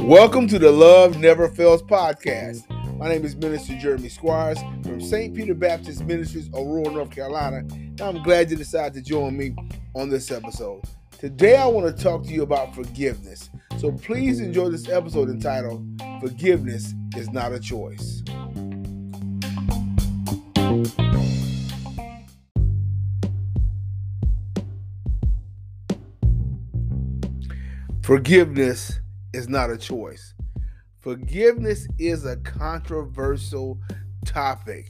Welcome to the Love Never Fails podcast. My name is Minister Jeremy Squires from St. Peter Baptist Ministries, Aurora, North Carolina. And I'm glad you decided to join me on this episode. Today, I want to talk to you about forgiveness. So please enjoy this episode entitled Forgiveness is Not a Choice. Forgiveness is not a choice. Forgiveness is a controversial topic,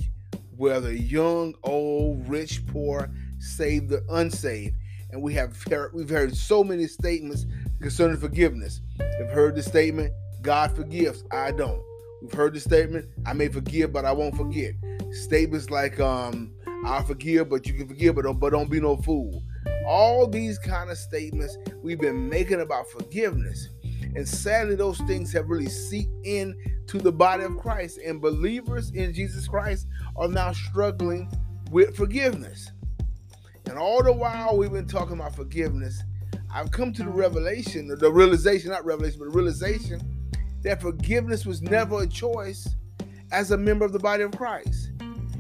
whether young, old, rich, poor, saved, or unsaved. And we have heard, we've heard so many statements concerning forgiveness. We've heard the statement, God forgives, I don't. We've heard the statement, I may forgive, but I won't forget. Statements like, um, I'll forgive, but you can forgive, but don't, but don't be no fool. All these kind of statements we've been making about forgiveness. And sadly, those things have really seeped in to the body of Christ. And believers in Jesus Christ are now struggling with forgiveness. And all the while we've been talking about forgiveness, I've come to the revelation, the realization, not revelation, but realization that forgiveness was never a choice as a member of the body of Christ.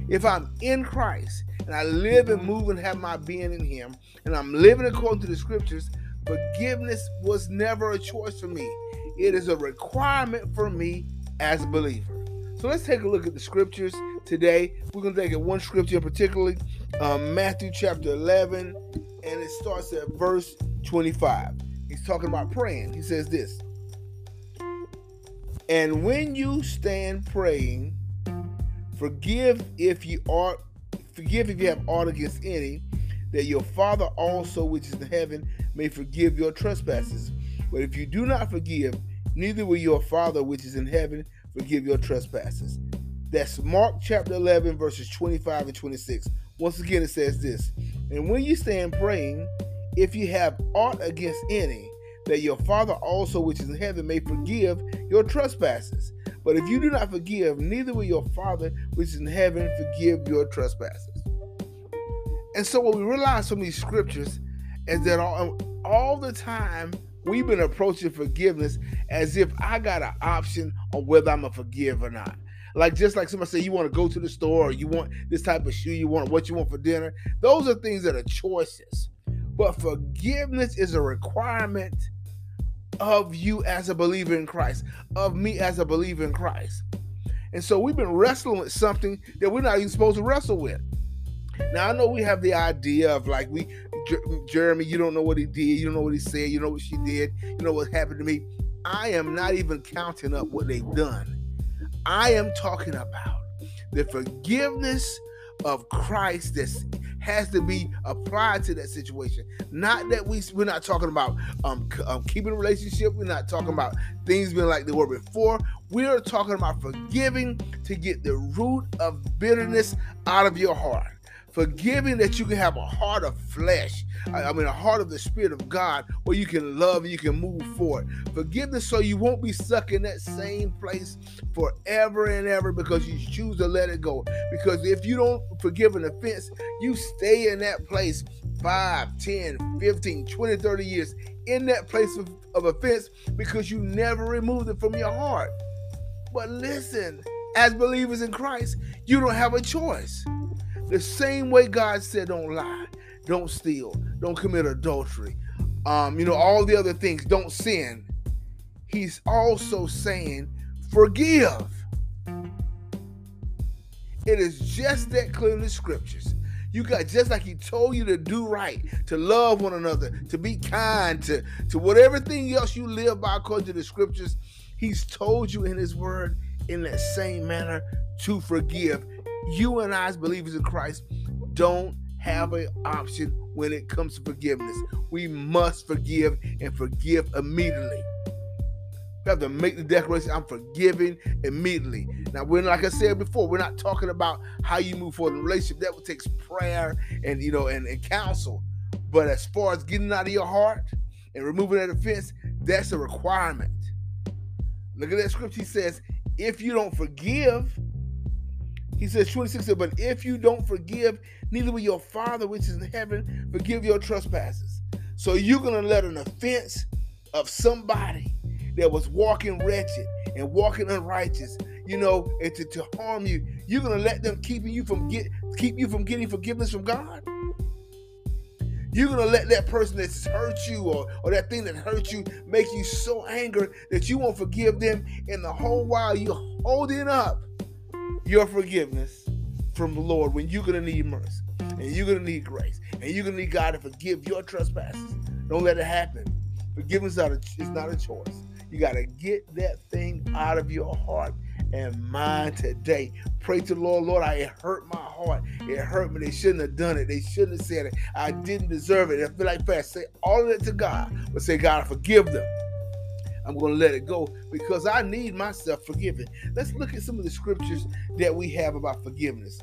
If I'm in Christ and I live and move and have my being in Him, and I'm living according to the scriptures, forgiveness was never a choice for me. It is a requirement for me as a believer. So let's take a look at the scriptures today. We're going to take a one scripture particularly, um, Matthew chapter 11, and it starts at verse 25. He's talking about praying. He says this And when you stand praying, forgive if you are forgive if you have aught against any, that your Father also which is in heaven may forgive your trespasses. But if you do not forgive, neither will your Father which is in heaven forgive your trespasses. That's Mark chapter 11, verses 25 and 26. Once again, it says this And when you stand praying, if you have aught against any, that your Father also which is in heaven may forgive your trespasses. But if you do not forgive, neither will your Father which is in heaven forgive your trespasses. And so, what we realize from these scriptures is that all, all the time we've been approaching forgiveness as if I got an option on whether I'm a forgive or not. Like just like somebody say you want to go to the store or you want this type of shoe, you want what you want for dinner. Those are things that are choices. But forgiveness is a requirement of you as a believer in Christ, of me as a believer in Christ. And so we've been wrestling with something that we're not even supposed to wrestle with. Now I know we have the idea of like we Jeremy, you don't know what he did, you don't know what he said, you know what she did, you know what happened to me. I am not even counting up what they've done. I am talking about the forgiveness of Christ that has to be applied to that situation. Not that we we're not talking about um, um, keeping a relationship. We're not talking about things being like they were before. We are talking about forgiving to get the root of bitterness out of your heart forgiving that you can have a heart of flesh I mean a heart of the spirit of god where you can love and you can move forward. Forgiveness so you won't be stuck in that same place forever and ever because you choose to let it go. Because if you don't forgive an offense you stay in that place 5 10 15 20 30 years in that place of, of offense because you never removed it from your heart. But listen as believers in christ you don't have a choice the same way God said, don't lie, don't steal, don't commit adultery, um, you know, all the other things, don't sin. He's also saying, forgive. It is just that clear in the scriptures. You got just like he told you to do right, to love one another, to be kind, to, to whatever thing else you live by according to the scriptures. He's told you in his word in that same manner to forgive you and I, as believers in Christ, don't have an option when it comes to forgiveness. We must forgive and forgive immediately. We have to make the declaration, I'm forgiving immediately. Now, we're like I said before, we're not talking about how you move forward in relationship. That takes prayer and you know and, and counsel. But as far as getting out of your heart and removing that offense, that's a requirement. Look at that scripture. He says, if you don't forgive, he says, 26 But if you don't forgive, neither will your Father which is in heaven forgive your trespasses. So you're gonna let an offense of somebody that was walking wretched and walking unrighteous, you know, and to, to harm you, you're gonna let them keep you from get keep you from getting forgiveness from God? You're gonna let that person that's hurt you or, or that thing that hurt you make you so angry that you won't forgive them, and the whole while you're holding up your forgiveness from the Lord when you're gonna need mercy and you're gonna need grace and you're gonna need God to forgive your trespasses. Don't let it happen. Forgiveness is not a, not a choice. You got to get that thing out of your heart and mind today. Pray to the Lord, Lord, I, it hurt my heart. It hurt me. They shouldn't have done it. They shouldn't have said it. I didn't deserve it. I feel like fast. Say all of it to God, but say, God, forgive them. I'm going to let it go because I need myself forgiven. Let's look at some of the scriptures that we have about forgiveness.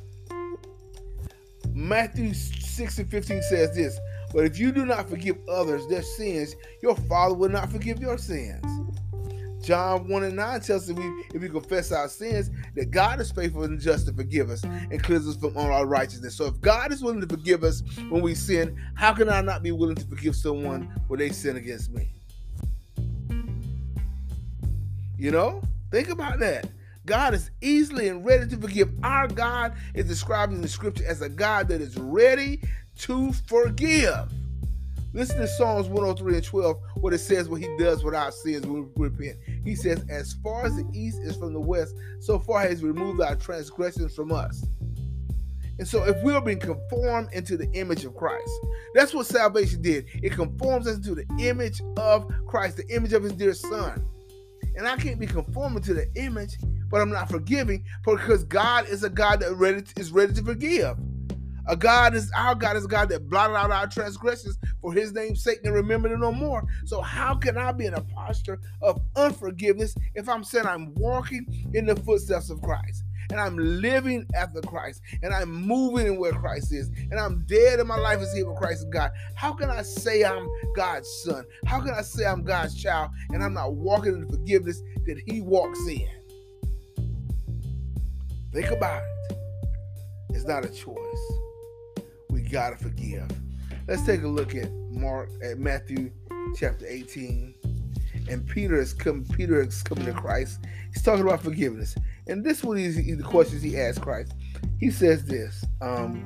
Matthew 6 and 15 says this But if you do not forgive others their sins, your Father will not forgive your sins. John 1 and 9 tells us if we, if we confess our sins, that God is faithful and just to forgive us and cleanse us from all our righteousness. So if God is willing to forgive us when we sin, how can I not be willing to forgive someone when they sin against me? You know, think about that. God is easily and ready to forgive. Our God is described in the scripture as a God that is ready to forgive. Listen to Psalms 103 and 12, what it says what he does with our sins when we repent. He says, As far as the east is from the west, so far has removed our transgressions from us. And so, if we are being conformed into the image of Christ, that's what salvation did. It conforms us into the image of Christ, the image of his dear son. And I can't be conforming to the image, but I'm not forgiving because God is a God that ready is ready to forgive. A God is our God is a God that blotted out our transgressions for his name's sake and remember it no more. So how can I be in a posture of unforgiveness if I'm saying I'm walking in the footsteps of Christ? And I'm living after Christ, and I'm moving in where Christ is, and I'm dead and my life is here with Christ and God. How can I say I'm God's son? How can I say I'm God's child and I'm not walking in the forgiveness that He walks in? Think about it. It's not a choice We gotta forgive. Let's take a look at Mark at Matthew chapter 18. And Peter is coming. Peter is coming to Christ. He's talking about forgiveness, and this one is the questions he asked Christ. He says this. Um,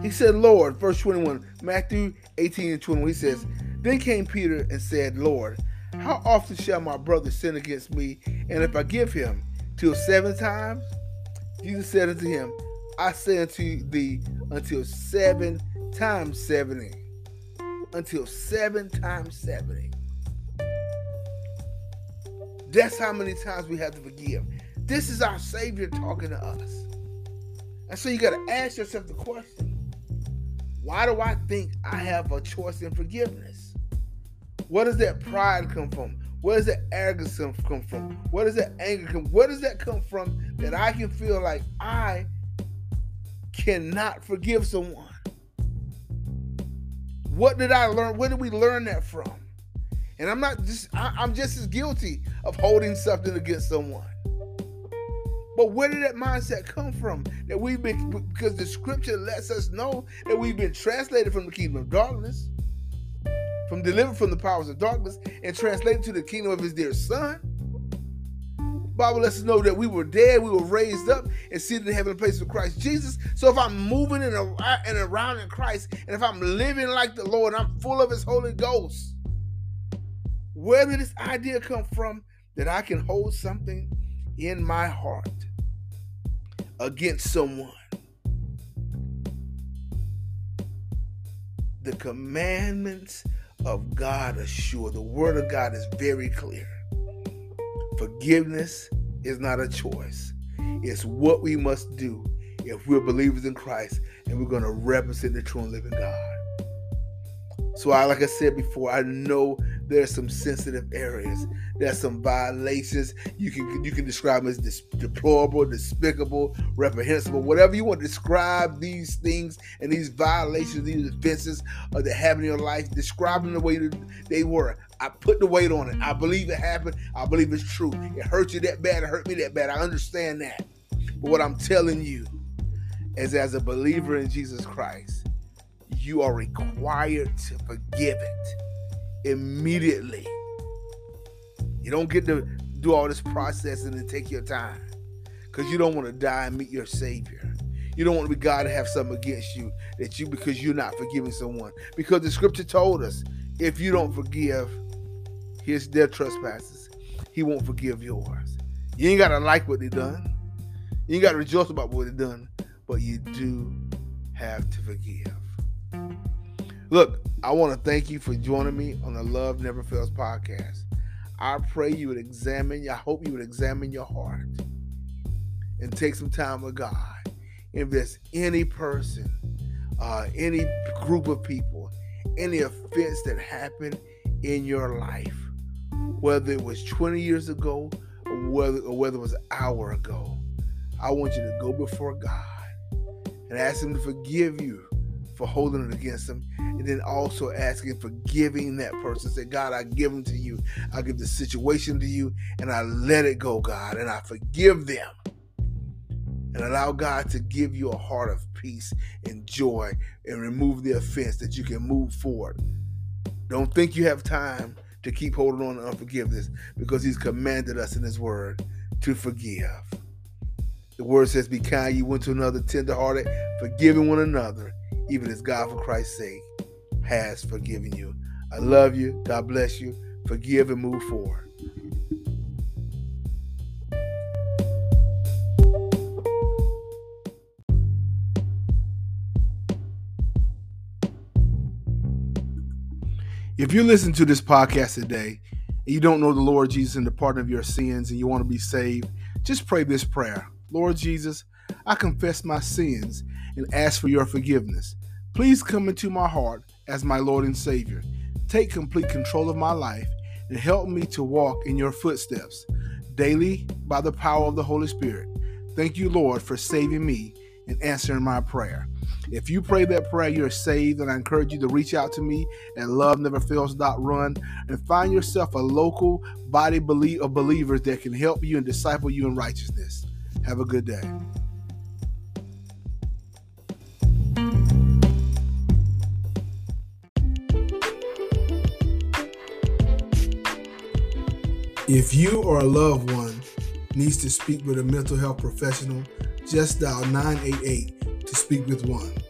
he said, "Lord," verse twenty-one, Matthew eighteen and twenty-one. He says, "Then came Peter and said, Lord, how often shall my brother sin against me, and if I give him till seven times?" Jesus said unto him, I say unto thee until seven times seventy. Until seven times seventy. That's how many times we have to forgive. This is our Savior talking to us. And so you got to ask yourself the question why do I think I have a choice in forgiveness? Where does that pride come from? Where does that arrogance come from? Where does that anger come? Where does that come from that I can feel like I cannot forgive someone? What did I learn? Where did we learn that from? And I'm not just I, I'm just as guilty of holding something against someone. But where did that mindset come from? That we've been because the scripture lets us know that we've been translated from the kingdom of darkness from delivered from the powers of darkness and translated to the kingdom of his dear son. Bible lets us know that we were dead, we were raised up, and seated in heavenly places with Christ Jesus. So if I'm moving and around in Christ, and if I'm living like the Lord, I'm full of His Holy Ghost. Where did this idea come from that I can hold something in my heart against someone? The commandments of God assure. The word of God is very clear. Forgiveness is not a choice. It's what we must do if we're believers in Christ and we're going to represent the true and living God. So, I, like I said before, I know there's some sensitive areas. There's some violations. You can you can describe them as dis- deplorable, despicable, reprehensible, whatever you want to describe these things and these violations, these offenses uh, that happen in your life. Describe them the way that they were. I put the weight on it. I believe it happened. I believe it's true. It hurt you that bad. It hurt me that bad. I understand that. But what I'm telling you as as a believer in Jesus Christ, you are required to forgive it immediately. You don't get to do all this processing and take your time because you don't want to die and meet your Savior. You don't want to be God to have something against you that you because you're not forgiving someone. Because the scripture told us if you don't forgive his their trespasses, he won't forgive yours. You ain't gotta like what they done. You ain't gotta rejoice about what they done, but you do have to forgive. Look, I want to thank you for joining me on the Love Never Fails podcast. I pray you would examine, I hope you would examine your heart and take some time with God. If there's any person, uh, any group of people, any offense that happened in your life, whether it was 20 years ago or whether, or whether it was an hour ago, I want you to go before God and ask Him to forgive you for holding it against Him, and then also asking forgiving that person. Say, God, I give them to you. I give the situation to you, and I let it go, God, and I forgive them. And allow God to give you a heart of peace and joy and remove the offense that you can move forward. Don't think you have time to keep holding on to unforgiveness because He's commanded us in His Word to forgive. The Word says, Be kind, you one to another, tenderhearted, forgiving one another, even as God, for Christ's sake, has forgiven you. I love you. God bless you. Forgive and move forward. If you listen to this podcast today and you don't know the Lord Jesus and the pardon of your sins and you want to be saved, just pray this prayer Lord Jesus, I confess my sins and ask for your forgiveness. Please come into my heart as my Lord and Savior. Take complete control of my life and help me to walk in your footsteps daily by the power of the Holy Spirit. Thank you, Lord, for saving me and answering my prayer. If you pray that prayer, you're saved, and I encourage you to reach out to me at loveneverfails.run and find yourself a local body of believers that can help you and disciple you in righteousness. Have a good day. If you or a loved one needs to speak with a mental health professional, just dial 988 to speak with one.